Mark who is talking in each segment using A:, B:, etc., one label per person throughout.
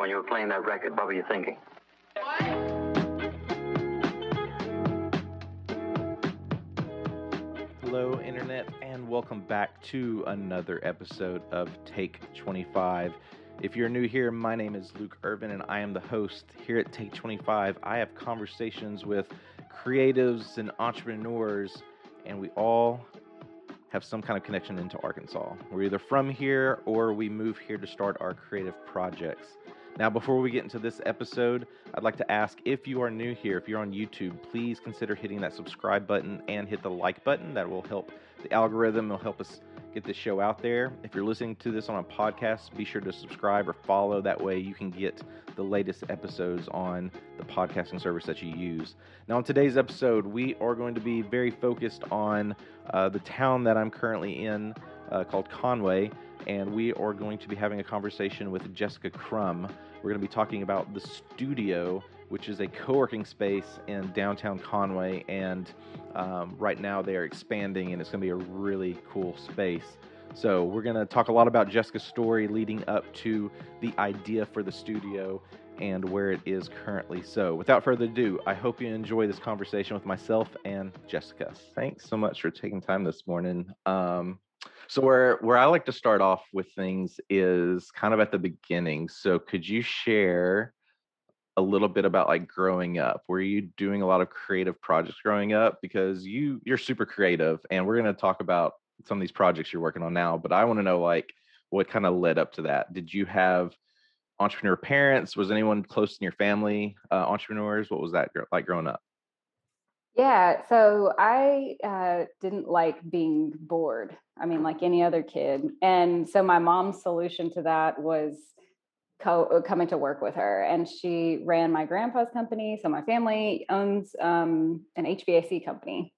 A: When you were playing that record, what were you thinking?
B: Hello, Internet, and welcome back to another episode of Take 25. If you're new here, my name is Luke Irvin, and I am the host here at Take 25. I have conversations with creatives and entrepreneurs, and we all have some kind of connection into Arkansas. We're either from here or we move here to start our creative projects. Now, before we get into this episode, I'd like to ask if you are new here, if you're on YouTube, please consider hitting that subscribe button and hit the like button. That will help the algorithm, it'll help us get this show out there. If you're listening to this on a podcast, be sure to subscribe or follow. That way you can get the latest episodes on the podcasting service that you use. Now, in today's episode, we are going to be very focused on uh, the town that I'm currently in uh, called Conway, and we are going to be having a conversation with Jessica Crum. We're going to be talking about the studio, which is a co working space in downtown Conway. And um, right now they are expanding, and it's going to be a really cool space. So, we're going to talk a lot about Jessica's story leading up to the idea for the studio and where it is currently. So, without further ado, I hope you enjoy this conversation with myself and Jessica. Thanks so much for taking time this morning. Um, so where where I like to start off with things is kind of at the beginning. So could you share a little bit about like growing up? Were you doing a lot of creative projects growing up? Because you you're super creative, and we're going to talk about some of these projects you're working on now. But I want to know like what kind of led up to that. Did you have entrepreneur parents? Was anyone close in your family uh, entrepreneurs? What was that like growing up?
C: Yeah, so I uh, didn't like being bored. I mean, like any other kid. And so my mom's solution to that was co- uh, coming to work with her. And she ran my grandpa's company. So my family owns um, an HVAC company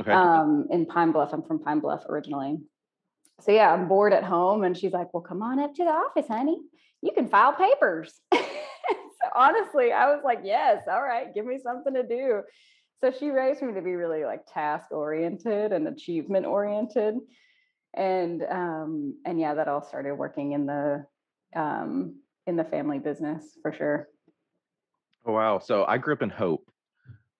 C: okay. um, in Pine Bluff. I'm from Pine Bluff originally. So yeah, I'm bored at home. And she's like, well, come on up to the office, honey. You can file papers. so honestly, I was like, yes, all right, give me something to do so she raised me to be really like task oriented and achievement oriented. And um and yeah that all started working in the um in the family business for sure.
B: Oh wow. So i grew up in hope.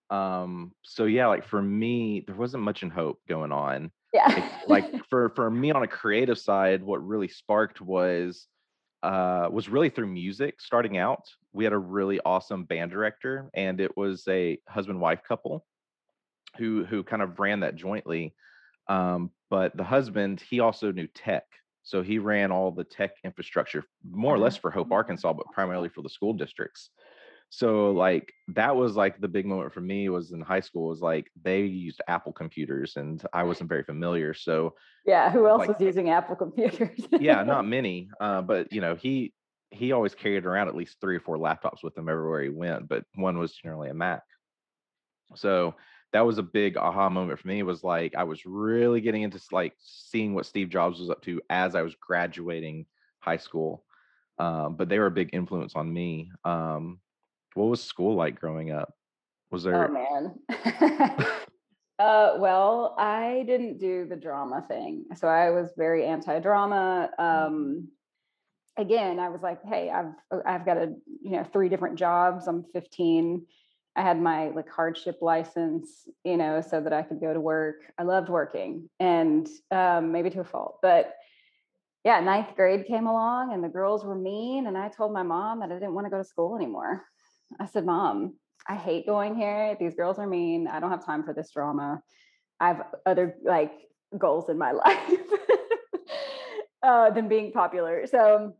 B: Um so yeah like for me there wasn't much in hope going on.
C: Yeah.
B: Like, like for for me on a creative side what really sparked was uh, was really through music starting out. We had a really awesome band director, and it was a husband wife couple who who kind of ran that jointly. Um, but the husband, he also knew tech, so he ran all the tech infrastructure, more or less for Hope, Arkansas, but primarily for the school districts. So like that was like the big moment for me was in high school was like they used apple computers and i wasn't very familiar so
C: yeah who else like, was using apple computers?
B: Yeah not many uh, but you know he he always carried around at least three or four laptops with him everywhere he went but one was generally a mac so that was a big aha moment for me It was like i was really getting into like seeing what steve jobs was up to as i was graduating high school um, but they were a big influence on me um, what was school like growing up? Was
C: oh, there? Oh man. uh, well, I didn't do the drama thing, so I was very anti-drama. Mm-hmm. Um, again, I was like, hey, I've I've got a you know three different jobs. I'm 15. I had my like hardship license, you know, so that I could go to work. I loved working, and um, maybe to a fault, but yeah, ninth grade came along and the girls were mean. And I told my mom that I didn't want to go to school anymore. I said, Mom, I hate going here. These girls are mean. I don't have time for this drama. I have other like goals in my life uh, than being popular. So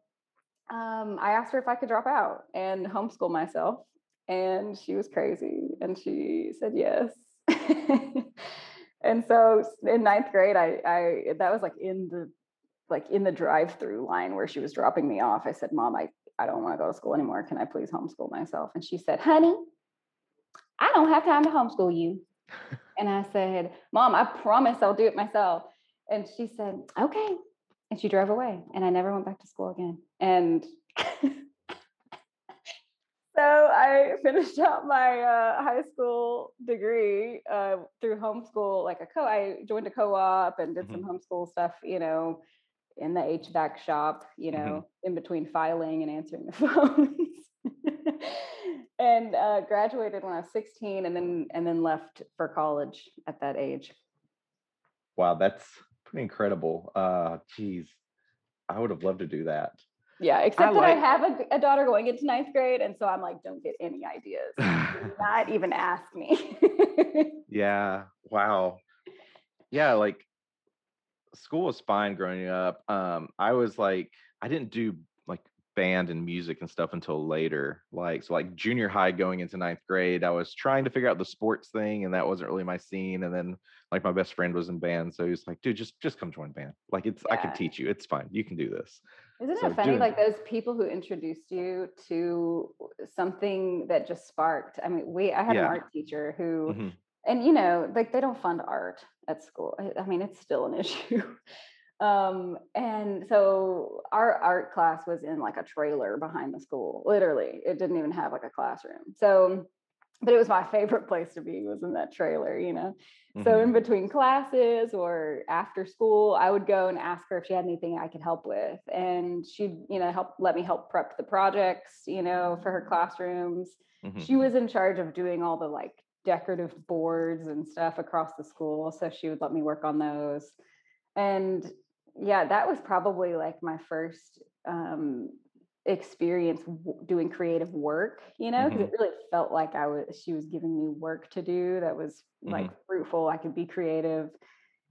C: um, I asked her if I could drop out and homeschool myself. And she was crazy. And she said yes. and so in ninth grade, I, I, that was like in the, like in the drive through line where she was dropping me off. I said, Mom, I, I don't want to go to school anymore. Can I please homeschool myself? And she said, Honey, I don't have time to homeschool you. and I said, Mom, I promise I'll do it myself. And she said, Okay. And she drove away. And I never went back to school again. And so I finished out my uh, high school degree uh, through homeschool, like a co. I joined a co-op and did mm-hmm. some homeschool stuff, you know, in the HVAC shop, you know, in between filing and answering the phones. and uh, graduated when I was 16 and then and then left for college at that age.
B: Wow, that's pretty incredible. Uh, geez, I would have loved to do that.
C: Yeah, except that I have a, a daughter going into ninth grade, and so I'm like, don't get any ideas. Do not even ask me.
B: yeah. Wow. Yeah, like school was fine growing up. Um, I was like, I didn't do like band and music and stuff until later. Like, so like junior high going into ninth grade, I was trying to figure out the sports thing, and that wasn't really my scene. And then like my best friend was in band, so he was like, dude, just just come join band. Like it's I can teach you. It's fine. You can do this.
C: Isn't
B: So
C: it funny,
B: doing-
C: like those people who introduced you to something that just sparked? I mean, we I had
B: Yeah.
C: an art teacher who,
B: Mhm.
C: and you know, like they don't fund art at school. I, I mean, it's still an issue. Um, and so our art class was in like a trailer behind the school. Literally, it didn't even have like a classroom. So, but it was my favorite place to be was in that trailer, you know. So
B: Mhm.
C: in between classes or after school, I would go and ask her if she had anything I could help with. And she'd, you know, help let me help prep the projects, you know, for her classrooms.
B: Mhm.
C: She was in charge of doing all the like decorative boards and stuff across the school. So she would let me work on those. And yeah, that was probably like my first um experience w- doing creative work, you know, because it really felt like I was she was giving me work to do that was like fruitful. I could be creative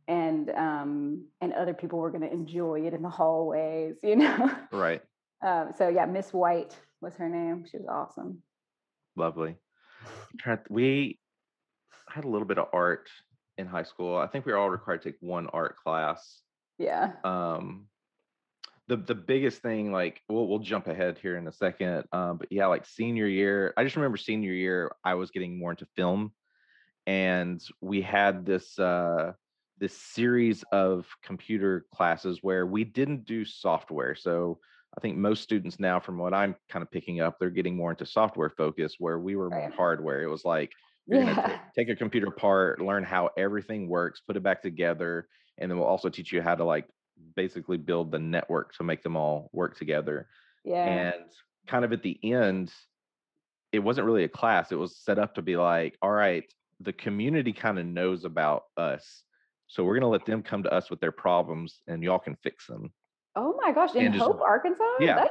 C: and um and other people were going to enjoy it in the hallways, you know.
B: right.
C: Um so yeah, Miss White was her name. She was awesome.
B: Lovely. I'm trying to- We had a little bit of art in high school. I think we were all required to take one art class.
C: Yeah.
B: Um, the the biggest thing, like, we'll we'll jump ahead here in a second. Um, but yeah, like senior year, I just remember senior year, I was getting more into film, and we had this uh this series of computer classes where we didn't do software. So I think most students now, from what I'm kind of picking up, they're getting more into software focus, where we were more
C: Right.
B: hardware. It was like you're gonna ta- take a computer apart, learn how everything works, put it back together, and then we'll also teach you how to like basically build the network to make them all work together.
C: Yeah.
B: And kind of at the end, it wasn't really a class. It was set up to be like, all right, the community kind of knows about us. So we're gonna let them come to us with their problems and y'all can fix them.
C: Oh my gosh, in
B: and just-
C: Hope, Arkansas?
B: Yeah.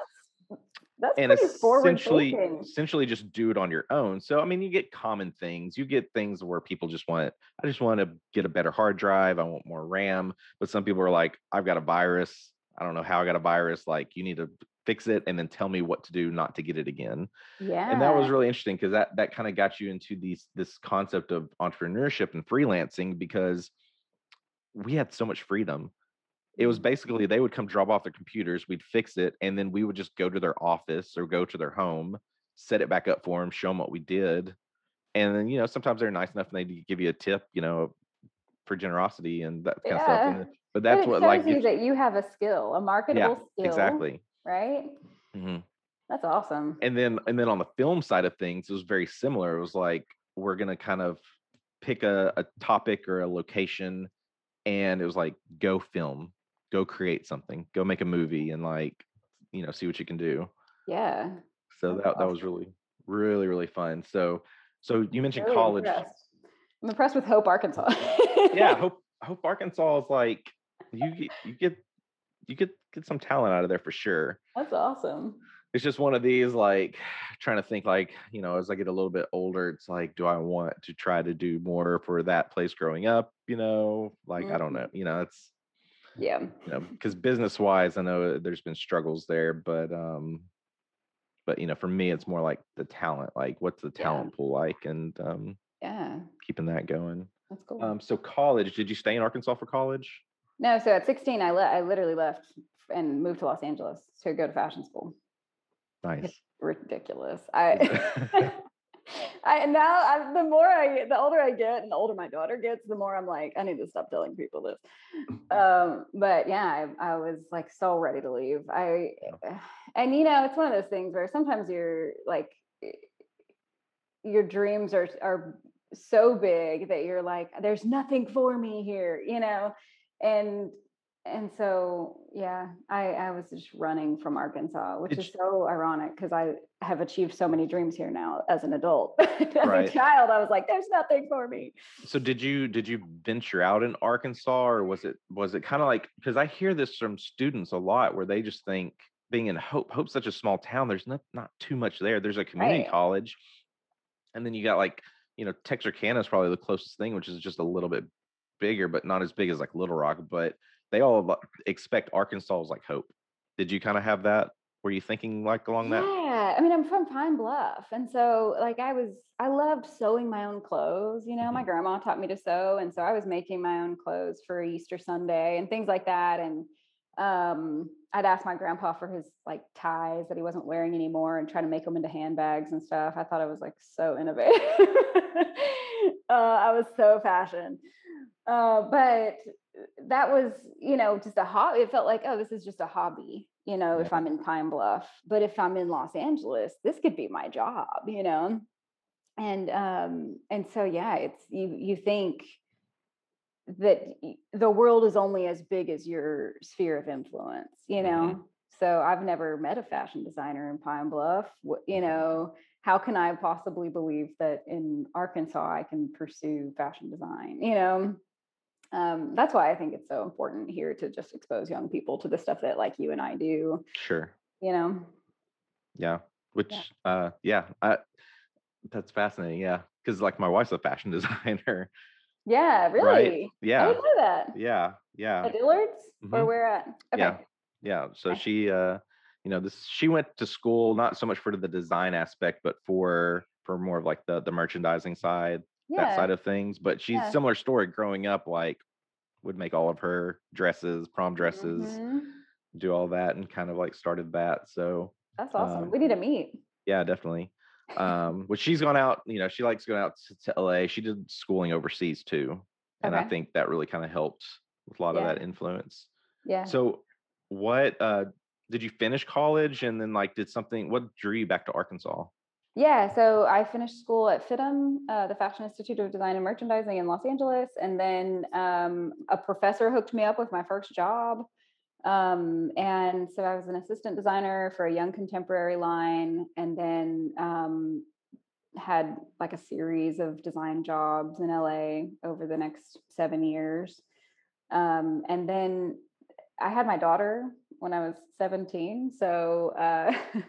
C: That's that's
B: and essentially
C: thinking.
B: essentially just do it on your own. So i mean you get common things. You get things where people just want i just want to get a better hard drive. I want more ram. But some people are like i've got a virus. I don't know how i got a virus. Like you need to fix it and then tell me what to do not to get it again.
C: Yeah.
B: and that was really interesting because that that kind of got you into these this concept of entrepreneurship and freelancing because we had so much freedom it was basically they would come drop off their computers we'd fix it and then we would just go to their office or go to their home set it back up for them show them what we did and then you know sometimes they're nice enough and they give you a tip you know for generosity and that kind of stuff
C: Yeah.
B: but
C: But
B: that's
C: it
B: what like
C: you that you have a skill, a marketable skill.
B: exactly
C: Right?
B: Mhm.
C: That's awesome.
B: and then and then on the film side of things it was very similar it was like we're gonna kind of pick a, a topic or a location and it was like go film go create something go make a movie and like you know see what you can do
C: yeah.
B: so
C: That's
B: that, that was really really really fun so so you mentioned
C: Really
B: college
C: impressed. I'm impressed with Hope, Arkansas.
B: yeah hope hope arkansas is like you get you get you get get some talent out of there for sure
C: That's awesome.
B: it's just one of these like trying to think like you know as i get a little bit older it's like do i want to try to do more for that place growing up you know like i don't know mm-hmm. you know it's
C: Yeah.
B: you know because business wise i know there's been struggles there but um but you know for me it's more like the talent like what's the
C: Yeah.
B: talent pool like and um
C: Yeah.
B: keeping that going
C: That's cool.
B: um so college did you stay in arkansas for college
C: no, so at 16, I le- I literally left and moved to Los Angeles to go to fashion school.
B: nice
C: ridiculous. I I now I, the more I the older I get, and the older my daughter gets, the more I'm like, I need to stop telling people this. Um, but yeah, I, I was like so ready to leave. I and you know, it's one of those things where sometimes you're like, your dreams are are so big that you're like, there's nothing for me here, you know, and and so yeah, I I was just running from Arkansas, which
B: Did
C: is so ironic because I have achieved so many dreams here now as an adult. as
B: Right.
C: a child, I was like, "There's nothing for me."
B: So did you did you venture out in Arkansas or was it was it kind of like because I hear this from students a lot where they just think being in Hope Hope's such a small town there's not not too much there there's a community
C: Right.
B: college and then you got like you know Texarkana is probably the closest thing which is just a little bit bigger but not as big as like Little Rock but they all expect Arkansas is like Hope. Did you kind of have that? Were you thinking like along that?
C: Yeah, I mean, I'm from Pine Bluff, and so like I was, I loved sewing my own clothes. You know, my
B: Mhm.
C: grandma taught me to sew, and so I was making my own clothes for Easter Sunday and things like that. And um, I'd ask my grandpa for his like ties that he wasn't wearing anymore, and try to make them into handbags and stuff. I thought I was like so innovative. uh, I was so fashion, uh, but that was you know just a hobby it felt like oh this is just a hobby you know if i'm in pine bluff. But if i'm in los angeles this could be my job you know? And um and so yeah it's you you think that the world is only as big as your sphere of influence you know? So i've never met a fashion designer in pine bluff. You know how can i possibly believe that in arkansas i can pursue fashion design you know um, that's why I think it's so important here to just expose young people to the stuff that like you and I do,
B: Sure.
C: you know?
B: Yeah. Which uh yeah, I that's fascinating. Yeah. Cuz like my wife's a fashion designer.
C: Yeah, really. I
B: Yeah.
C: didn't know that.
B: Yeah. Yeah.
C: At Dillard's or
B: Mhm.
C: where at? Okay.
B: Yeah. Yeah. So
C: Okay.
B: she uh you know, this she went to school not so much for the design aspect but for for more of like the the merchandising side, that side of things, but she's
C: Yeah.
B: similar story growing up like would make all of her dresses, prom dresses,
C: Mhm.
B: do all that and kind of like started that. So
C: That's awesome.
B: um,
C: we need to meet.
B: Yeah, definitely. Um, which she's gone out, you know, she likes going out to, to LA. She did schooling overseas too. And I think that really kind of helped with a lot
C: Yeah.
B: of that influence.
C: Yeah.
B: So what uh did you finish college and then like did something what drew you back to Arkansas?
C: Yeah, so I finished school at FIDM, uh, the Fashion Institute of Design and Merchandising in Los Angeles, and then um, a professor hooked me up with my first job. Um, and so I was an assistant designer for a young contemporary line, and then um, had like a series of design jobs in LA over the next seven years. Um, and then I had my daughter when I was 17. So uh,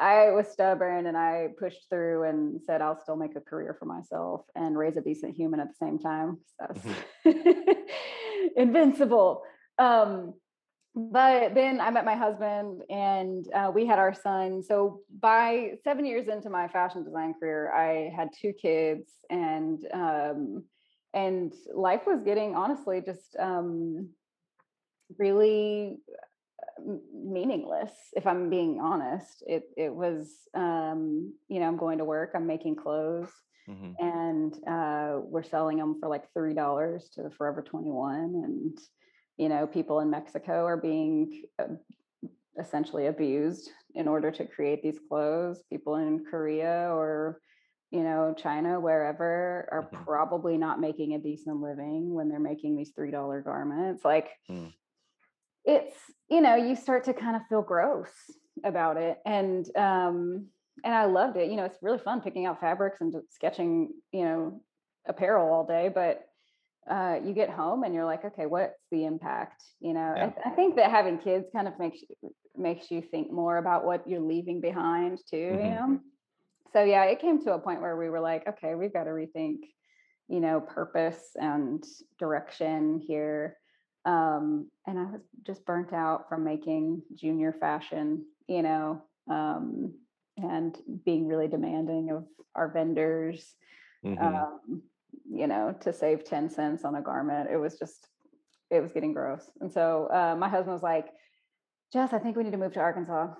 C: I was stubborn and I pushed through and said, I'll still make a career for myself and raise a decent human at the same time. So invincible. Um, but then I met my husband and uh, we had our son. So by seven years into my fashion design career, I had two kids and um, and life was getting honestly just um, really meaningless if i'm being honest it it was um you know i'm going to work i'm making clothes
B: Mhm.
C: and uh we're selling them for like three dollars to the forever 21 and you know people in mexico are being uh, essentially abused in order to create these clothes people in korea or you know china wherever are
B: Mhm.
C: probably not making a decent living when they're making these three dollar garments like
B: Mm.
C: It's you know you start to kind of feel gross about it and um and i loved it you know it's really fun picking out fabrics and sketching you know apparel all day but uh you get home and you're like okay what's the impact you know
B: Yeah.
C: I, I think that having kids kind of makes you makes you think more about what you're leaving behind too you
B: Mhm.
C: know so yeah it came to a point where we were like okay we've got to rethink you know purpose and direction here um, and I was just burnt out from making junior fashion, you know, um, and being really demanding of our vendors,
B: Mhm.
C: um, you know, to save 10 cents on a garment. It was just, it was getting gross. And so uh, my husband was like, Jess, I think we need to move to Arkansas.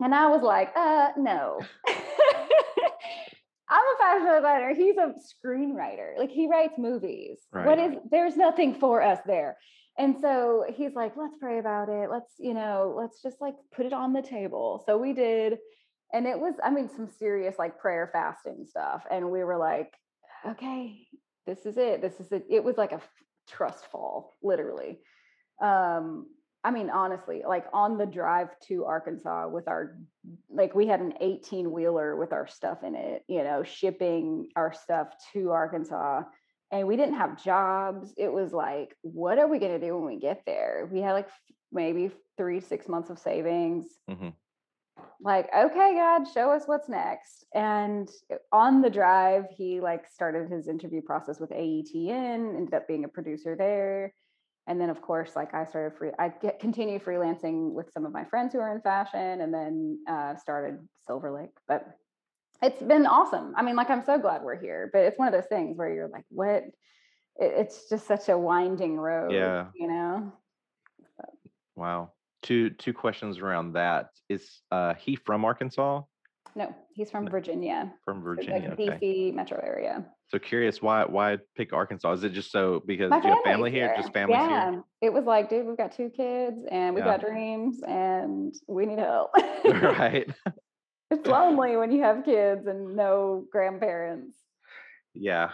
C: And I was like, uh, no. I'm fashion designer. He's a screenwriter. Like he writes movies. What
B: Right.
C: is there's nothing for us there. And so he's like, let's pray about it. Let's, you know, let's just like put it on the table. So we did. And it was, I mean, some serious like prayer fasting stuff. And we were like, okay, this is it. This is it. It was like a trust fall, literally. um I mean, honestly, like on the drive to Arkansas with our, like we had an 18 wheeler with our stuff in it, you know, shipping our stuff to Arkansas. And we didn't have jobs. It was like, what are we going to do when we get there? We had like maybe three, six months of savings.
B: Mhm.
C: Like, okay, God, show us what's next. And on the drive, he like started his interview process with AETN, ended up being a producer there and then of course like i started free i get continue freelancing with some of my friends who are in fashion and then uh, started silver lake but it's been awesome i mean like i'm so glad we're here but it's one of those things where you're like what it, it's just such a winding road
B: Yeah.
C: you know
B: Wow. Two two questions around that. Is uh he from Arkansas?
C: No he's from virginia
B: From
C: so, like
B: Virginia. Okay.
C: dc metro area
B: So curious why why pick Arkansas? Is it just so because
C: my
B: you have family
C: family's
B: here? Just families
C: yeah
B: here?
C: it was like dude we've got two kids and we've
B: Yeah.
C: got dreams and we need help
B: right.
C: it's lonely when you have kids and no grandparents
B: Yeah.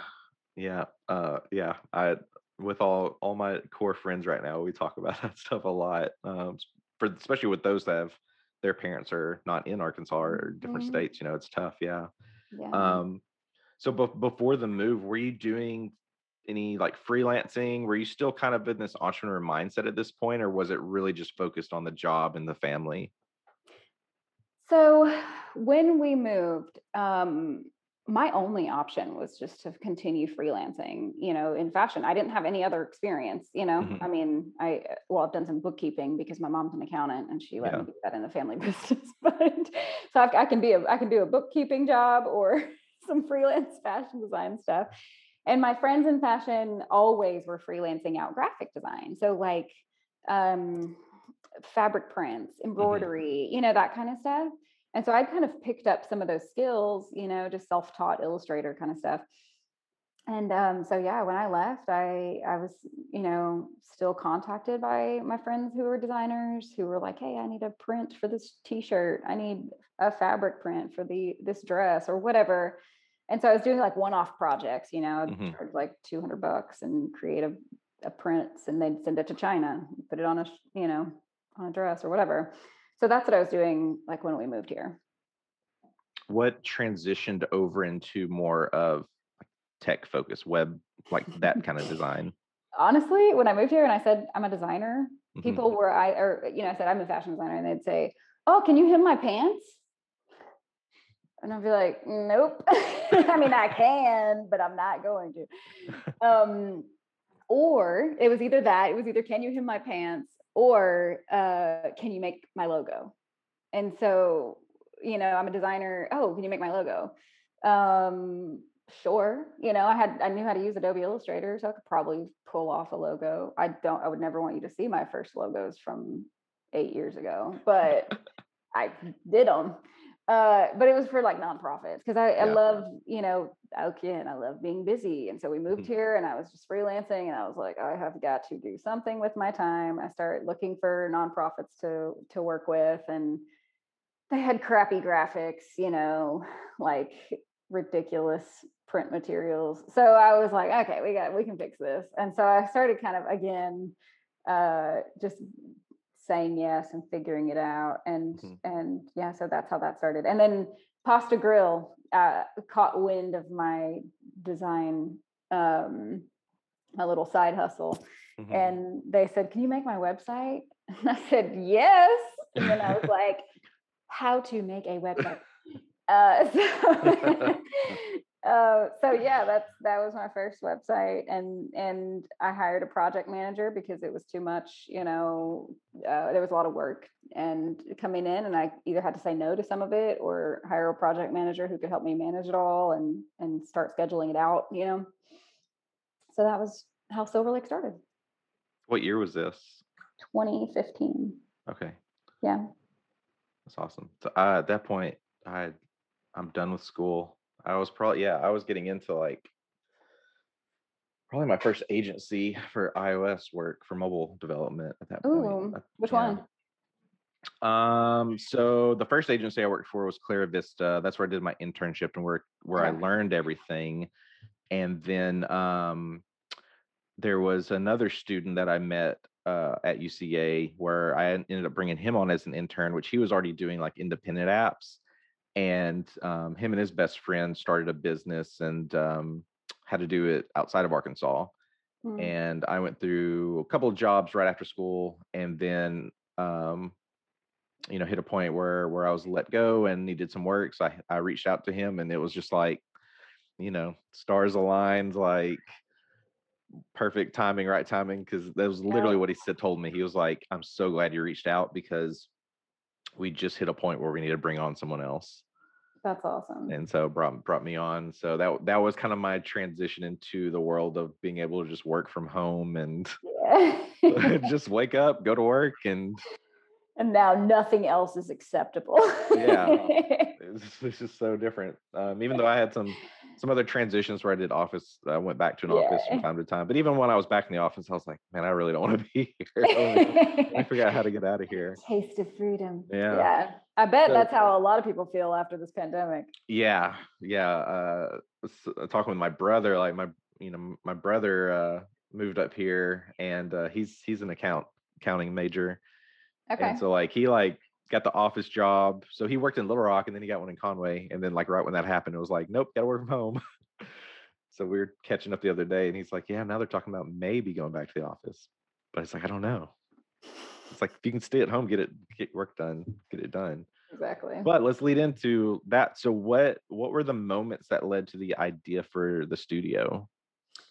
B: Yeah. Uh yeah. I with all all my core friends right now, we talk about that stuff a lot. Um for especially with those that have their parents are not in Arkansas or different
C: Mhm.
B: states, you know, it's tough. Yeah.
C: yeah
B: Um so bef- before the move, were you doing any like freelancing? Were you still kind of in this entrepreneur mindset at this point, or was it really just focused on the job and the family?
C: So when we moved, um, my only option was just to continue freelancing, you know, in fashion. I didn't have any other experience, you know.
B: Mhm.
C: I mean, I well, I've done some bookkeeping because my mom's an accountant and she let
B: Yeah.
C: me do that in the family business. But so I, I can be a I can do a bookkeeping job or some freelance fashion design stuff. And my friends in fashion always were freelancing out graphic design. So like um fabric prints, embroidery, you know, that kind of stuff. And so I'd kind of picked up some of those skills, you know, just self-taught illustrator kind of stuff. And um, so yeah, when I left, I I was, you know, still contacted by my friends who were designers who were like, "Hey, I need a print for this t-shirt. I need a fabric print for the this dress or whatever." And so I was doing like one-off projects, you know,
B: Mhm.
C: charge like 200 bucks and create a, a prints and they'd send it to China, put it on a, you know, on a dress or whatever. So that's what I was doing like when we moved here.
B: What transitioned over into more of tech focus, web, like that kind of design?
C: Honestly, when I moved here and I said I'm a designer,
B: Mhm.
C: people were I or you know, I said I'm a fashion designer and they'd say, "Oh, can you hem my pants?" And I'd be like, "Nope." I mean, I can, but I'm not going to. Um or it was either that, it was either can you hem my pants or uh can you make my logo? And so, you know, I'm a designer. Oh, can you make my logo? Um, sure. You know, I had I knew how to use Adobe Illustrator, so I could probably pull off a logo. I don't I would never want you to see my first logos from eight years ago, but I did them. Uh, but it was for like nonprofits because I, I love, you know, again, I love being busy. And so we moved
B: Mhm.
C: here and I was just freelancing and I was like, I have got to do something with my time. I started looking for nonprofits to to work with and they had crappy graphics, you know, like ridiculous print materials. So I was like, okay, we got we can fix this. And so I started kind of again uh just saying yes and figuring it out and
B: Mhm.
C: and yeah, so that's how that started. And then Pasta Grill uh caught wind of my design um my little side hustle
B: Mhm.
C: and they said, "Can you make my website?" And I said, "Yes." And then I was like, "How to make a website?" Uh, so, uh, so yeah, that's that was my first website, and and I hired a project manager because it was too much. You know, uh, there was a lot of work and coming in, and I either had to say no to some of it or hire a project manager who could help me manage it all and and start scheduling it out. You know, so that was how Silver Lake started.
B: What year was this?
C: 2015.
B: Okay,
C: Yeah.
B: that's awesome. So uh, at that point, I I'm done with school. I was probably yeah, I was getting into like probably my first agency for iOS work for mobile development at that point.
C: Ooh,
B: Uh,
C: which
B: yeah.
C: one?
B: Um, so the first agency I worked for was Clara Vista. That's where I did my internship and where where I learned everything. And then um there was another student that I met uh, at UCA where I ended up bringing him on as an intern, which he was already doing like independent apps. And um, him and his best friend started a business and um, had to do it outside of Arkansas.
C: Mm.
B: And I went through a couple of jobs right after school, and then um, you know hit a point where where I was let go and needed some work. So I I reached out to him, and it was just like you know stars aligned, like perfect timing, right timing, because that was literally
C: Yeah.
B: what he said. Told me he was like, "I'm so glad you reached out because we just hit a point where we need to bring on someone else."
C: That's awesome.
B: and so brought brought me on. So that that was kind of my transition into the world of being able to just work from home and
C: Yeah.
B: just wake up, go to work, and
C: and now nothing else is acceptable.
B: Yeah. it's, it's just so different. Um, even though I had some some other transitions where I did office, I went back to an office from time to time. But even when I was back in the office, I was like, man, I really don't want to be here. I I figured how to get out of here.
C: Taste of freedom.
B: Yeah.
C: Yeah. I bet
B: So-
C: that's how a lot of people feel after this pandemic.
B: Yeah, yeah. Uh, uh, talking with my brother, like my, you know, my brother uh, moved up here, and uh, he's he's an account accounting major,
C: Okay.
B: and so like he like got the office job. So he worked in Little Rock, and then he got one in Conway, and then like right when that happened, it was like, nope, got to work from home. so we were catching up the other day, and he's like, yeah, now they're talking about maybe going back to the office, but it's like I don't know. It's like if you can stay at home, get it get work done, get it done.
C: exactly.
B: But let's lead into that. So what what were the moments that led to the idea for the studio?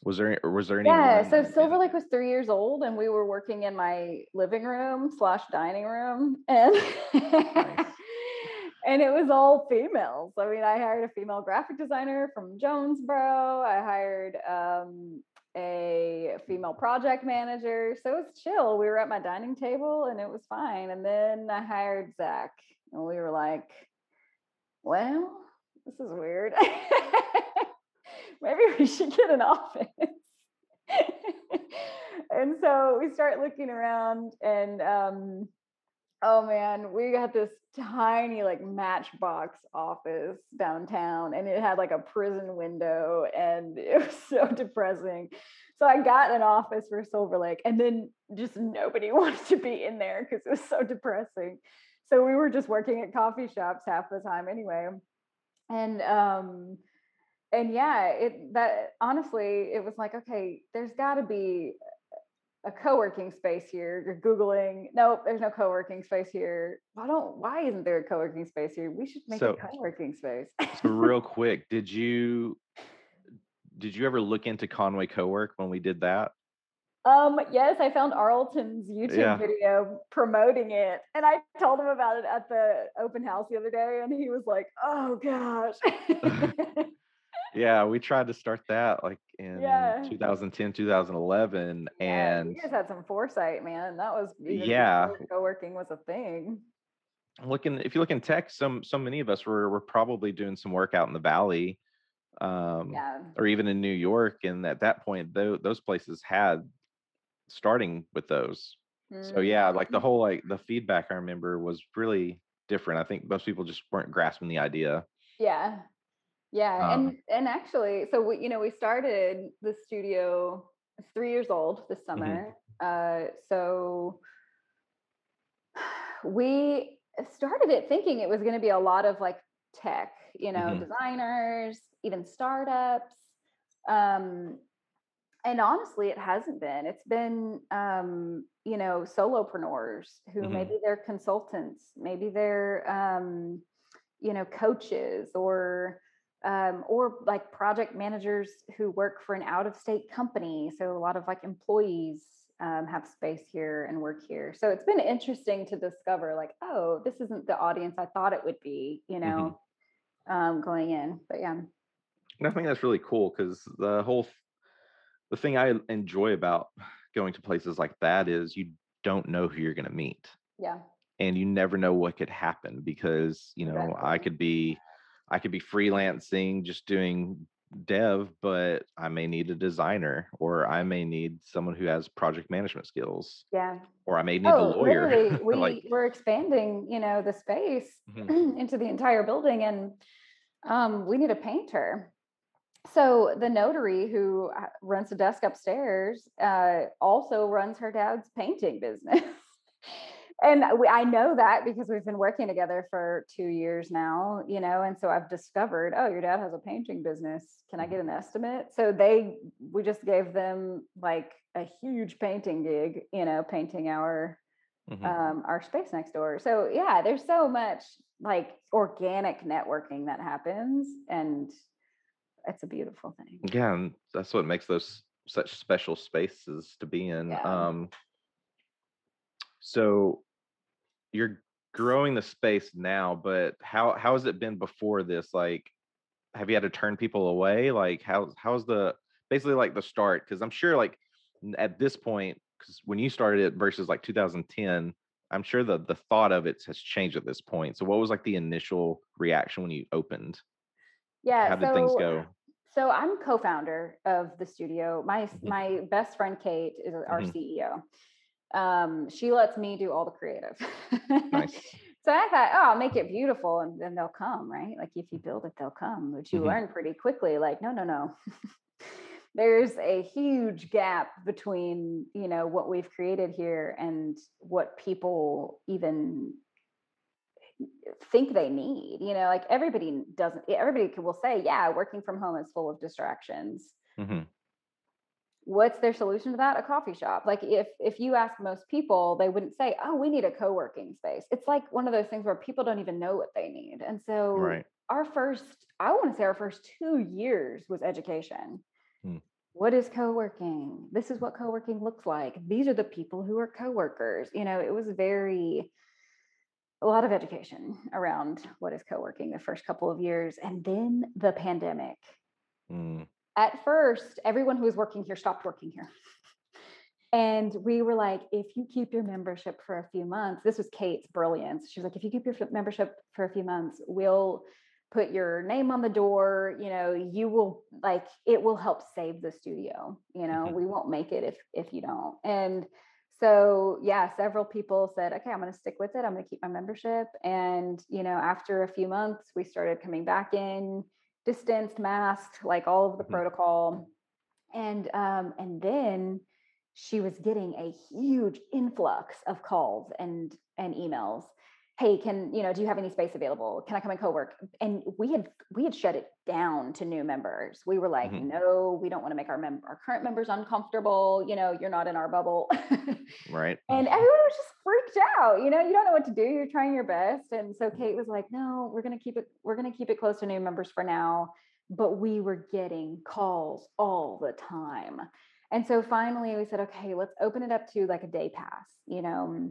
B: Was there was there any
C: yeah. So Silver Lake was three years old, and we were working in my living room slash dining room, and and it was all females. I mean, I hired a female graphic designer from Jonesboro. I hired um, a female project manager. So it was chill. We were at my dining table, and it was fine. And then I hired Zach, and we were like, "Well, this is weird." maybe we should get an office. and so we start looking around and um oh man, we got this tiny like matchbox office downtown and it had like a prison window and it was so depressing. So I got an office for Silver Lake and then just nobody wanted to be in there because it was so depressing. So we were just working at coffee shops half the time anyway. And um and yeah, it that honestly, it was like, okay, there's got to be a co-working space here. You're googling, nope, there's no co-working space here. Why don't? Why isn't there a co-working space here? We should make
B: So-
C: a co-working space.
B: so real quick, did you did you ever look into Conway Co-work when we did that?
C: um, yes, I found Arlton's YouTube
B: Yeah.
C: video promoting it, and I told him about it at the open house the other day, and he was like, "Oh gosh."
B: Yeah, we tried to start that like in
C: Yeah.
B: 2010, 2011
C: Yeah,
B: and
C: you guys had some foresight, man. That was
B: Yeah.
C: co-working was a thing.
B: looking if you look in tech, some so many of us were were probably doing some work out in the valley. Um
C: Yeah.
B: or even in New York. And at that point, tho- those places had starting with those. So yeah, like the whole like the feedback I remember was really different. I think most people just weren't grasping the idea.
C: Yeah. Yeah.
B: Um,
C: and and actually, so we, you know, we started the studio three years old this
B: Mm-hmm.
C: summer. Uh so we started it thinking it was going to be a lot of like tech, you know,
B: Mhm.
C: designers, even startups. Um and honestly, it hasn't been. It's been, um, you know, solopreneurs who
B: Mhm.
C: maybe they're consultants, maybe they're, um, you know, coaches or, um, or like project managers who work for an out-of-state company. So a lot of like employees um, have space here and work here. So it's been interesting to discover, like, oh, this isn't the audience I thought it would be, you know, um, going in. But yeah,
B: And I think that's really cool because the whole the thing I enjoy about going to places like that is you don't know who you're going to meet.
C: yeah,
B: and you never know what could happen because you know i could be i could be freelancing just doing dev but i may need a designer or i may need someone who has project management skills
C: yeah.
B: or i may need
C: oh,
B: a lawyer
C: we
B: like
C: we're expanding, you know, the space
B: Mhm.
C: into the entire building, and um, we need a painter. so the notary who uh, rents a desk upstairs uh, also runs her dad's painting business. and we, I know that because we've been working together for two years now, you know, and so I've discovered, oh, your dad has a painting business. Can I get an estimate? So they, we just gave them like a huge painting gig, you know, painting our
B: Mhm.
C: um, our space next door. So yeah, there's so much like organic networking that happens, and it's a beautiful thing.
B: yeah, and that's what makes those such special spaces to be in.
C: Yeah.
B: Um, so you're growing the space now, but how how has it been before this? Like, have you had to turn people away? Like, how how's the basically like the start? Because I'm sure like at this point, because when you started it versus like 2010, I'm sure the the thought of it has changed at this point. So what was like the initial reaction when you opened?
C: Yeah.
B: How did
C: so,
B: things go?
C: So I'm co-founder of the studio. My
B: Mhm.
C: my best friend Kate is our
B: Mhm.
C: CEO. Um, she lets me do all the creative.
B: Nice.
C: So I thought, oh, I'll make it beautiful and then they'll come, right? Like if you build it, they'll come. But you
B: Mhm.
C: learn pretty quickly, like, no, no, no. There's a huge gap between, you know, what we've created here and what people even think they need. You know, like everybody doesn't, everybody will say, yeah, working from home is full of distractions
B: hmm
C: what's their solution to that? A coffee shop. Like if if you ask most people they wouldn't say oh we need a co-working space. It's like one of those things where people don't even know what they need. And so
B: Right.
C: our first i want to say our first two years was education.
B: Hmm.
C: what is co-working? This is what co-working looks like. These are the people who are co-workers. You know it was very a lot of education around what is co-working the first couple of years. And then the pandemic.
B: Mm.
C: At first, everyone who was working here stopped working here. And we were like, if you keep your membership for a few months, this was Kate's brilliance. She was like, if you keep your membership for a few months, we'll put your name on the door. You know, you will like it will help save the studio. You know,
B: Mhm.
C: we won't make it if if you don't. And so yeah, several people said, okay, I'm going to stick with it. I'm going to keep my membership. And you know, after a few months, we started coming back in, distanced, masked, like all of the
B: Mhm.
C: protocol. And um, and then she was getting a huge influx of calls and and emails hey can you know do you have any space available? Can i come and co-work? And we had we had shut it down to new members. We were like
B: Mhm.
C: no we don't want to make our mem- our current members uncomfortable. You know you're not in our bubble.
B: Right.
C: and everyone was just freaked out you know you don't know what to do. You're trying your best. And so kate was like no we're going to keep it we're going to keep it close to new members for now. But we were getting calls all the time. And so finally we said okay let's open it up to like a day pass you know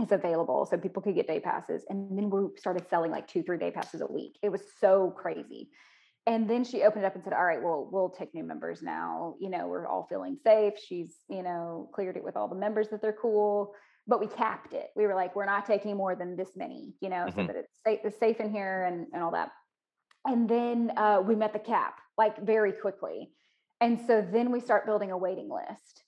C: it's available so people could get day passes and then we started selling like two three day passes a week. It was so crazy. And then she opened it up and said all right well we'll take new members now. You know we're all feeling safe. She's you know cleared it with all the members that they're cool but we capped it. We were like we're not taking more than this many you know so
B: Mhm.
C: that it's safe, it's safe in here and, and all that. And then uh, we met the cap like very quickly. And so then we start building a waiting list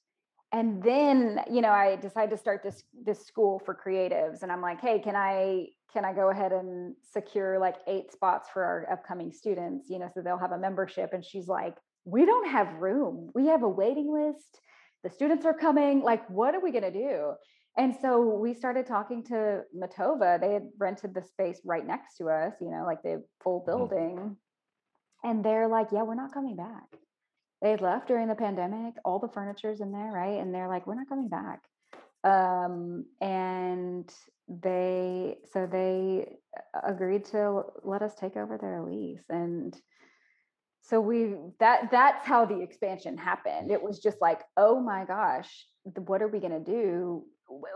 C: and then you know i decided to start this this school for creatives and i'm like hey can i can i go ahead and secure like eight spots for our upcoming students? You know so they'll have a membership and she's like we don't have room. We have a waiting list. The students are coming. Like what are we going to do? And so we started talking to matova. They had rented the space right next to us you know like the full mm-hmm. building and they're like yeah we're not coming back they had left during the pandemic all the furniture's in there right? And they're like we're not coming back. Um and they so they agreed to let us take over their lease and so we that that's how the expansion happened. It was just like oh my gosh what are we going to do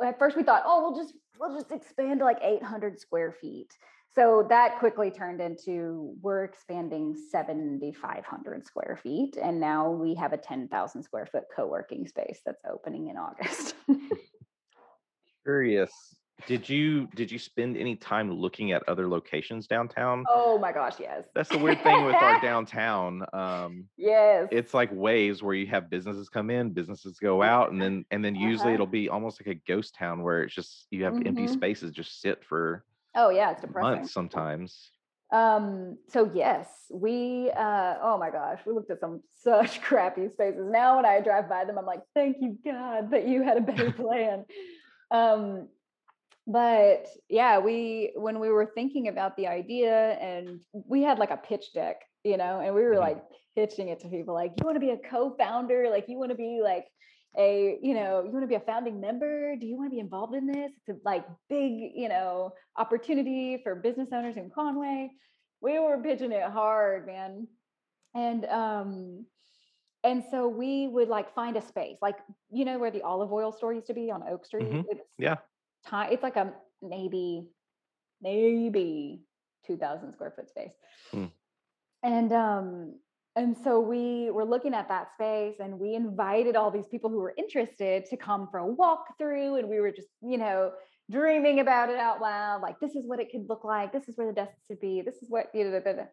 C: at first we thought oh we'll just we'll just expand to like 800 square feet so that quickly turned into we're expanding 7,500 square feet, and now we have a 10,000 square foot co working space that's opening in August.
B: Curious. Did you did you spend any time looking at other locations downtown?
C: oh my gosh, yes.
B: That's the weird thing with our downtown. Um,
C: yes.
B: it's like waves where you have businesses come in, businesses go out, and then and then usually
C: Uh-huh.
B: it'll be almost like a ghost town where it's just you have empty
C: Mhm.
B: spaces just sit for
C: oh, yeah, it's depressing.
B: months sometimes.
C: Um, so yes, we uh oh my gosh, we looked at some such crappy spaces. Now when I drive by them, I'm like, thank you God that you had a better plan. um, but yeah, we when we were thinking about the idea and we had like a pitch deck, you know, and we were
B: Mhm.
C: like pitching it to people like, you want to be a co-founder, like you want to be like a you know you want to be a founding member do you want to be involved in this it's a like big you know opportunity for business owners in conway we were pitching it hard man and um and so we would like find a space like you know where the olive oil store used to be on oak street
B: Mhm.
C: it's
B: Yeah.
C: it's like a maybe maybe 2000 square foot space
B: Hmm.
C: and um and so we were looking at that space and we invited all these people who were interested to come for a walkthrough and we were just you know dreaming about it out loud like this is what it could look like. This is where the desks should be. This is what you know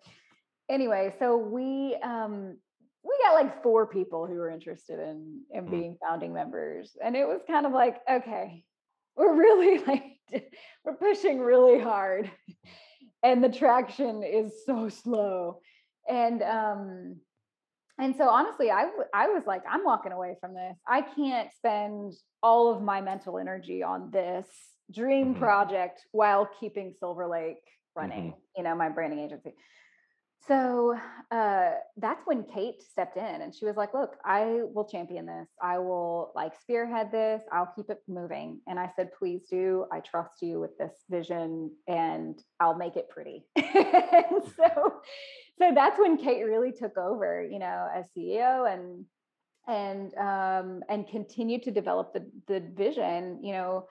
C: anyway so we um we got like four people who were interested in in
B: Mm.
C: being founding members and it was kind of like okay we're really like we're pushing really hard and the traction is so slow and um and so honestly I w- I was like i'm walking away from this i can't spend all of my mental energy on this dream
B: Mhm.
C: project while keeping silver lake running you know my branding agency so uh, that's when Kate stepped in and she was like, Look, I will champion this. I will like spearhead this. I'll keep it moving. And I said, Please do. I trust you with this vision and I'll make it pretty. and so, so that's when Kate really took over, you know, as CEO and and um and continued to develop the the vision, you know,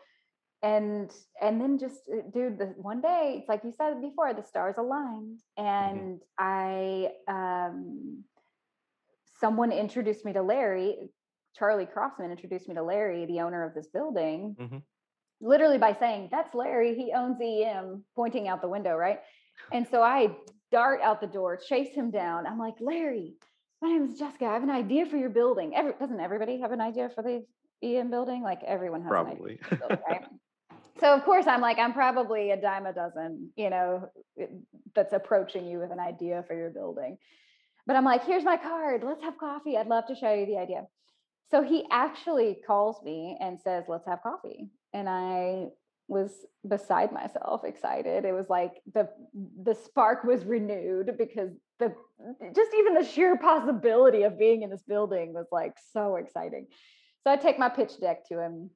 C: and and then just uh, dude the one day it's like you said before the stars aligned. And i um someone introduced me to larry charlie crossman introduced me to larry the owner of this building.
B: Mhm.
C: literally by saying that's larry he owns em pointing out the window right? And so i dart out the door chase him down i'm like larry my name is jessica i have an idea for your building Every, doesn't everybody have an idea for the em building like everyone has an idea
B: Probably.
C: building, right? So of course I'm like I'm probably a dime a dozen, you know, that's approaching you with an idea for your building. But I'm like, here's my card. Let's have coffee. I'd love to show you the idea. So he actually calls me and says, "Let's have coffee." And I was beside myself, excited. It was like the the spark was renewed because the just even the sheer possibility of being in this building was like so exciting. So I take my pitch deck to him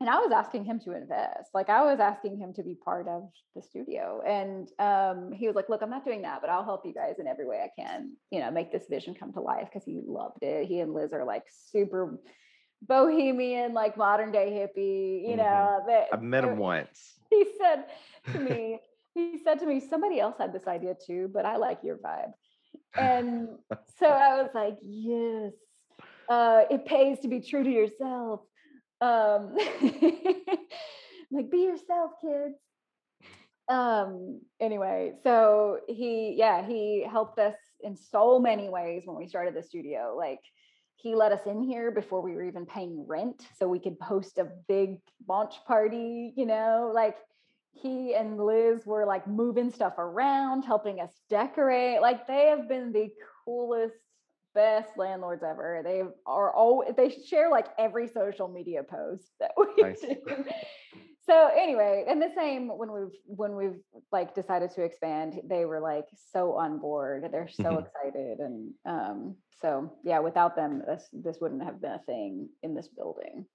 C: and I was asking him to invest. Like I was asking him to be part of the studio. And um, he was like, look, I'm not doing that, but I'll help you guys in every way I can, you know, make this vision come to life because he loved it. He and Liz are like super bohemian, like modern day hippie, you
B: Mhm.
C: know. They,
B: I've met him once.
C: he said to me, he said to me, somebody else had this idea too, but I like your vibe. And so I was like, yes, uh, it pays to be true to yourself. Um, like, be yourself, kids. Um, anyway, so he, yeah, he helped us in so many ways when we started the studio. Like, he let us in here before we were even paying rent so we could host a big launch party, you know, like he and Liz were like moving stuff around, helping us decorate. Like they have been the coolest, best landlords ever. They are all they share like every social media post that we
B: Nice.
C: do. So anyway, and the same when we've when we've like decided to expand, they were like so on board. They're so
B: Mhm.
C: excited, and um, so yeah, without them, this this wouldn't have been a thing in this building.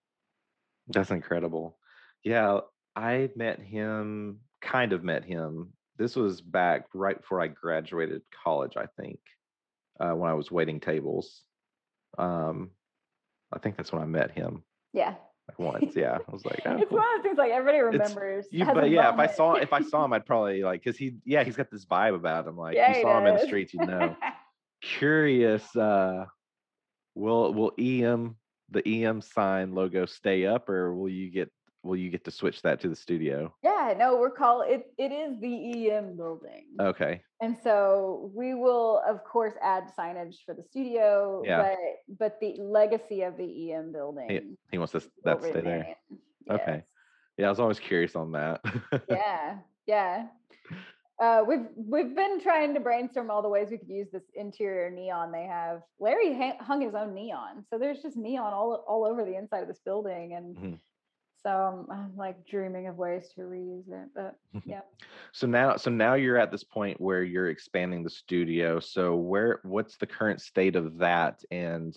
B: That's incredible. Yeah, I met him, kind of met him. This was back right before I graduated college, I think, uh, when I was waiting tables. Um, I think that's when I met him
C: Yeah,
B: like once. Yeah, I was like, oh,
C: it's
B: cool.
C: one of the things like everybody remembers.
B: You, but yeah, if I saw if I saw him, I'd probably like because he yeah he's got this vibe about him. Like
C: Yeah,
B: you saw him in the streets, you know. Curious, uh, will will EM the EM sign logo stay up, or will you get will you get to switch that to the studio?
C: yeah, no, we're call it. It is the EM building.
B: Okay,
C: And so we will, of course, add signage for the studio,
B: Yeah.
C: but but the legacy of the EM building
B: he wants to that to stay there.
C: remain.
B: Okay. Yeah, I was always curious on that.
C: Yeah, yeah. uh, we've we've been trying to brainstorm all the ways we could use this interior neon they have. Larry hung his own neon, so there's just neon all all over the inside of this building, and
B: Mhm.
C: So I'm, I'm like dreaming of ways to reuse it. But yeah,
B: So now, so now you're at this point where you're expanding the studio. So where, what's the current state of that? And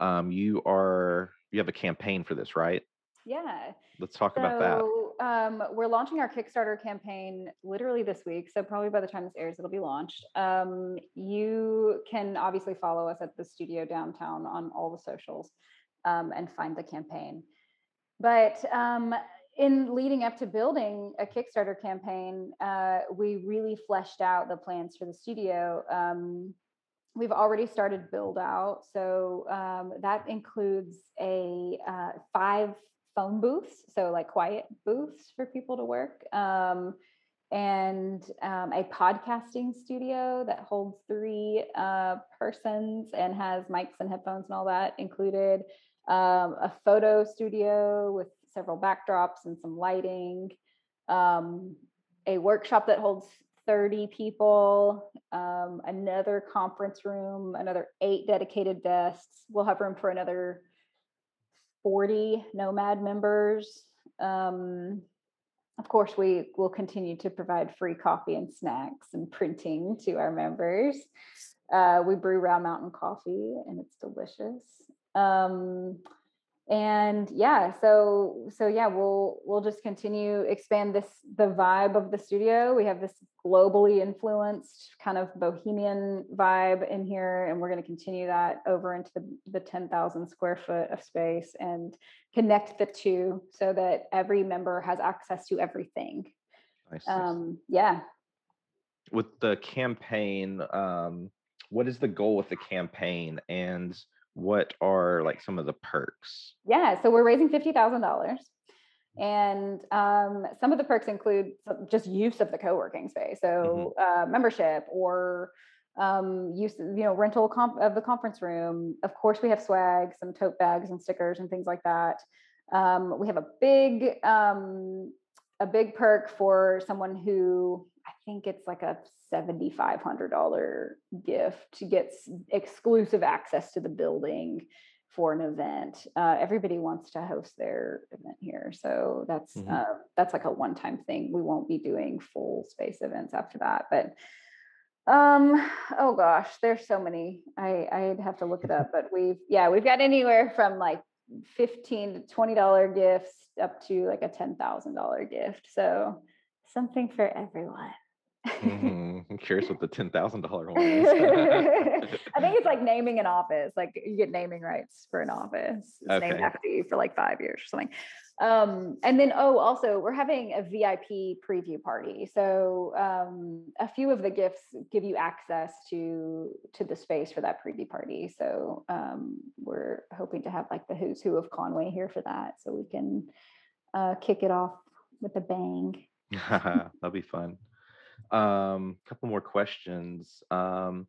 B: um, you are, you have a campaign for this, right?
C: yeah.
B: Let's talk about that.
C: So um, we're launching our Kickstarter campaign literally this week. So probably by the time this airs, it'll be launched. Um, you can obviously follow us at the studio downtown on all the socials um, and find the campaign. But um, in leading up to building a Kickstarter campaign, uh, we really fleshed out the plans for the studio. Um, we've already started build out, so um, that includes a uh, five phone booths, so like quiet booths for people to work, um, and um, a podcasting studio that holds three uh, persons and has mics and headphones and all that included. Um, a photo studio with several backdrops and some lighting. Um, a workshop that holds 30 people, um, another conference room, another eight dedicated desks. We'll have room for another 40 Nomad members. Um, of course, we will continue to provide free coffee and snacks and printing to our members. Uh, we brew Round Mountain coffee and it's delicious. Um, and yeah so so yeah we'll we'll just continue expand this the vibe of the studio we have this globally influenced kind of bohemian vibe in here and we're going to continue that over into the, the 10,000 square foot of space and connect the two so that every member has access to everything
B: Nice. nice.
C: um yeah
B: With the campaign, um, what is the goal with the campaign and what are like some of the perks?
C: Yeah, so we're raising fifty thousand dollars, and um, some of the perks include just use of the co-working space, so uh, membership or um, use, you know, rental comp- of the conference room. Of course, we have swag, some tote bags and stickers and things like that. Um, we have a big um, a big perk for someone who think it's like a seventy-five hundred dollar gift to get exclusive access to the building for an event. Uh, everybody wants to host their event here, so that's
B: Mhm.
C: uh, that's like a one-time thing. We won't be doing full space events after that, but um oh gosh there's so many i i'd have to look it up but we've yeah we've got anywhere from like 15 to 20 dollar gifts up to like a ten thousand dollar gift so something for everyone
B: Mhm. I'm curious what the ten thousand dollar one is.
C: I think it's like naming an office. Like you get naming rights for an office. It's named after you for like five years or something. Um, and then oh, also we're having a VIP preview party. So um, a few of the gifts give you access to to the space for that preview party. So um, we're hoping to have like the who's who of Conway here for that, so we can uh, kick it off with a bang.
B: That'll be fun. Um, couple more questions. Um,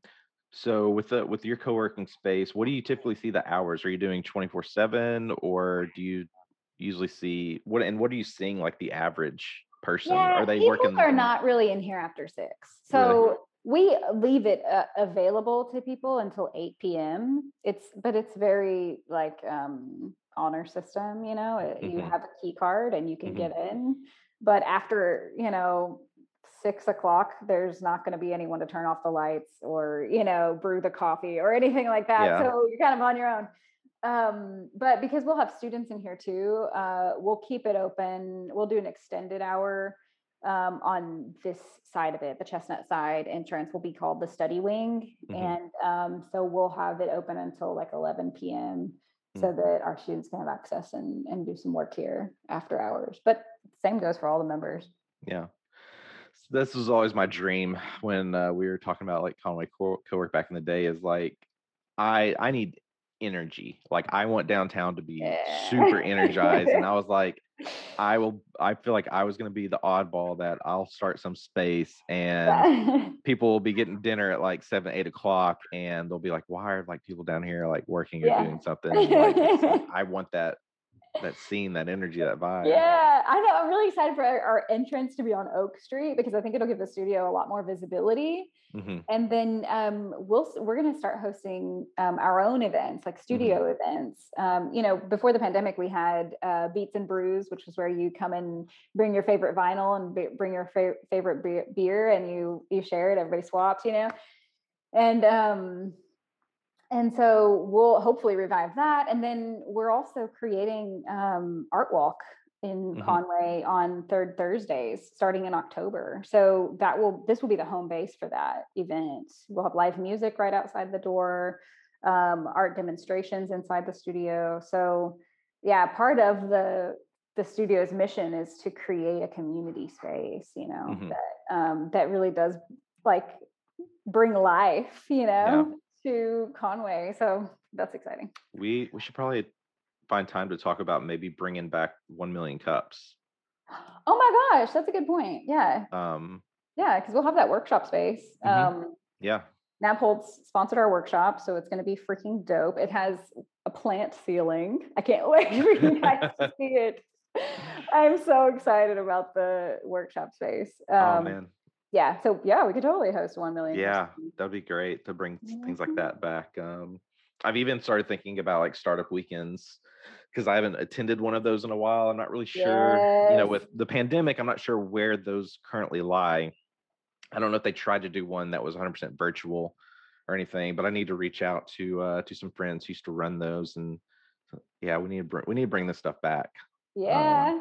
B: so with the with your co-working space, what do you typically see the hours? Are you doing 24/7 or do you usually see what and what are you seeing like the average person? are they
C: people
B: working
C: are not really in here after six.
B: Really?
C: So we leave it uh, available to people until 8 p.m. It's but it's very like um honor system, you know, uh, you
B: Mhm.
C: have a key card and you can
B: Mhm.
C: get in. But after, you know, six o'clock, there's not going to be anyone to turn off the lights or, you know, brew the coffee or anything like that.
B: Yeah.
C: So you're kind of on your own um but because we'll have students in here too uh we'll keep it open we'll do an extended hour um on this side of it the chestnut side entrance will be called the study wing
B: Mhm.
C: and um so we'll have it open until like 11 p.m so that our students can have access and and do some work here after hours but same goes for all the members
B: Yeah. This was always my dream when uh, we were talking about like Conway co- co-work back in the day is like I I need energy. Like I want downtown to be
C: Yeah.
B: super energized and I was like I will I feel like I was going to be the oddball that I'll start some space and people will be getting dinner at like 7 8 o'clock and they'll be like why are like people down here like working or
C: Yeah.
B: doing something like, I want that that scene, that energy, that vibe.
C: Yeah, I know. I'm really excited for our, entrance to be on Oak Street because I think it'll give the studio a lot more visibility.
B: hmm
C: And then um, we'll we're going to start hosting um, our own events, like studio events. Um, you know, before the pandemic, we had uh, Beats and Brews, which was where you come and bring your favorite vinyl and be- bring your fa- favorite beer, beer, and you you share it. Everybody swaps, you know. And um, and so we'll hopefully revive that. And then we're also creating um, Art Walk in
B: Mhm.
C: Conway on third Thursdays starting in October. So that will this will be the home base for that event. We'll have live music right outside the door, um, art demonstrations inside the studio. So yeah, part of the the studio's mission is to create a community space, you know,
B: Mhm.
C: that um, that really does like bring life, you know, to Conway. So that's exciting.
B: We we should probably find time to talk about maybe bringing back one million cups.
C: Oh my gosh, that's a good point. Yeah,
B: Um,
C: yeah, because we'll have that workshop space.
B: Mhm.
C: Um,
B: yeah,
C: Nabholz sponsored our workshop, so it's going to be freaking dope. It has a plant ceiling. I can't wait for you guys to see it. I'm so excited about the workshop space. Um,
B: oh man,
C: Yeah, so yeah, we could totally host one million.
B: yeah,
C: person.
B: that'd be great to bring s- things like that back. Um, I've even started thinking about like startup weekends because I haven't attended one of those in a while. I'm not really sure, you know, with the pandemic, I'm not sure where those currently lie. I don't know if they tried to do one that was 100% virtual or anything, but I need to reach out to uh, to some friends who used to run those, and yeah, we need to bring we need to bring this stuff back.
C: Yeah,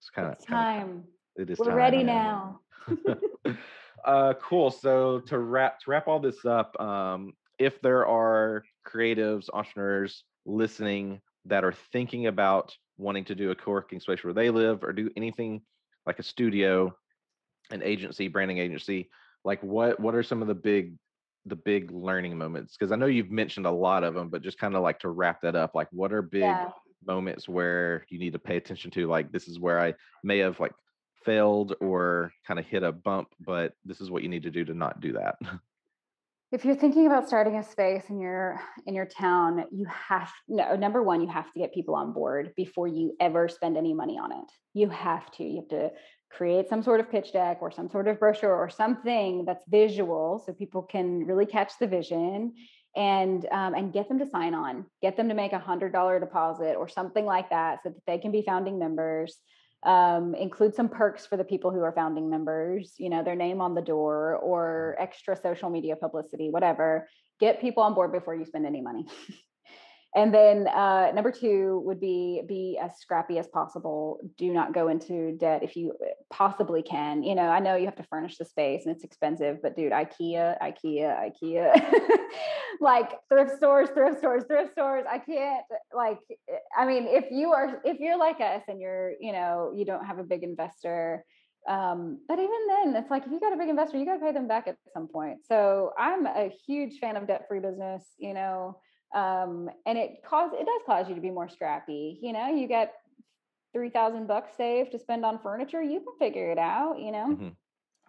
B: It's kind of
C: time time.
B: It is
C: We're
B: time,
C: ready now.
B: uh cool so to wrap to wrap all this up um if there are creatives entrepreneurs listening that are thinking about wanting to do a co-working space where they live or do anything like a studio an agency branding agency like what what are some of the big the big learning moments because i know you've mentioned a lot of them but just kind of like to wrap that up like what are big
C: Yeah.
B: moments where you need to pay attention to like this is where i may have like failed or kind of hit a bump but this is what you need to do to not do that.
C: If you're thinking about starting a space in your in your town you have no number one you have to get people on board before you ever spend any money on it. You have to you have to create some sort of pitch deck or some sort of brochure or something that's visual so people can really catch the vision and um, and get them to sign on get them to make a hundred dollar deposit or something like that so that they can be founding members um, include some perks for the people who are founding members, you know, their name on the door or extra social media publicity, whatever. Get people on board before you spend any money. and then uh, number two would be be as scrappy as possible. Do not go into debt if you uh, possibly can. You know, I know you have to furnish the space and it's expensive, but dude, IKEA, IKEA, IKEA, like thrift stores, thrift stores, thrift stores. I can't like. I mean, if you are if you're like us and you're you know you don't have a big investor. Um, but even then, it's like if you got a big investor, you got to pay them back at some point. So I'm a huge fan of debt-free business. You know, um, and it cause it does cause you to be more scrappy. You know, you get three thousand bucks saved to spend on furniture. You can figure it out. You know,
B: Mhm.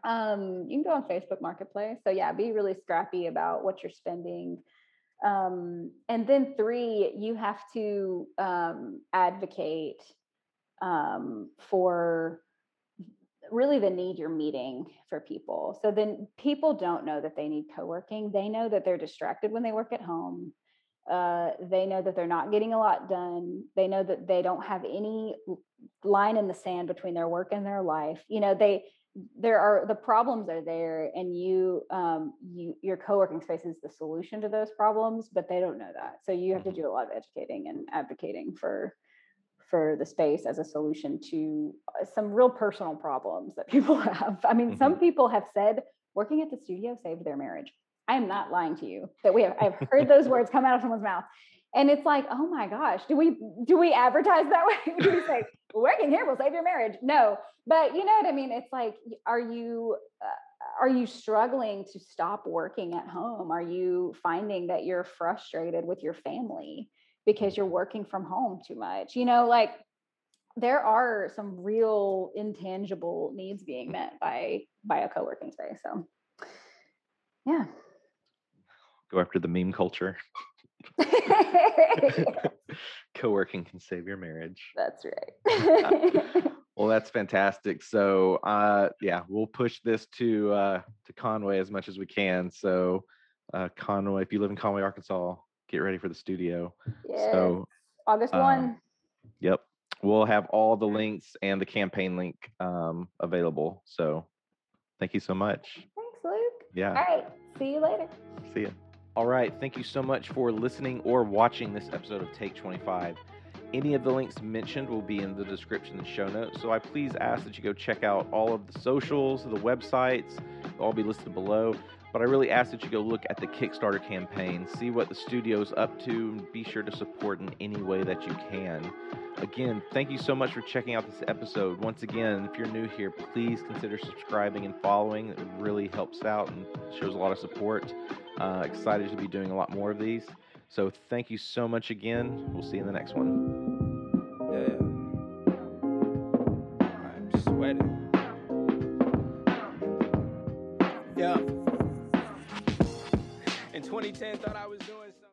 C: um, you can go on Facebook Marketplace. So yeah, be really scrappy about what you're spending. Um, and then three, you have to um, advocate um, for really the need you're meeting for people. So then people don't know that they need co-working. They know that they're distracted when they work at home. Uh, they know that they're not getting a lot done. They know that they don't have any line in the sand between their work and their life. You know, they there are the problems are there, and you um, you your co-working space is the solution to those problems, but they don't know that. So you have to
B: Mhm.
C: do a lot of educating and advocating for for the space as a solution to uh, some real personal problems that people have. I mean, some people have said working at the studio saved their marriage. I am not lying to you that we have I've heard those words come out of someone's mouth. And it's like, oh my gosh, do we do we advertise that way? do we say working here will save your marriage? No, but you know what I mean. It's like, are you uh, are you struggling to stop working at home? Are you finding that you're frustrated with your family because you're working from home too much? You know, like there are some real intangible needs being met by by a co-working space. So yeah.
B: Go after the meme culture Co-working can save your marriage.
C: That's right.
B: well, that's fantastic. So, uh, yeah, we'll push this to uh, to Conway as much as we can. So, uh, Conway, if you live in Conway, Arkansas, get ready for the studio.
C: yes.
B: So,
C: August
B: um,
C: 1.
B: Yep. We'll have all the links and the campaign link um, available. So thank you so much.
C: Thanks, Luke.
B: Yeah.
C: All right. See you later.
B: See ya. All right. Thank you so much for listening or watching this episode of Take 25. Any of the links mentioned will be in the description and show notes. So I please ask that you go check out all of the socials, the websites, they'll all be listed below. But I really ask that you go look at the Kickstarter campaign, see what the studio's up to, and be sure to support in any way that you can. Again, thank you so much for checking out this episode. Once again, if you're new here, please consider subscribing and following. It really helps out and shows a lot of support. Uh, excited to be doing a lot more of these. So thank you so much again. We'll see you in the next one.
D: Yeah. I'm sweating. Yeah. In 2010, thought I was doing.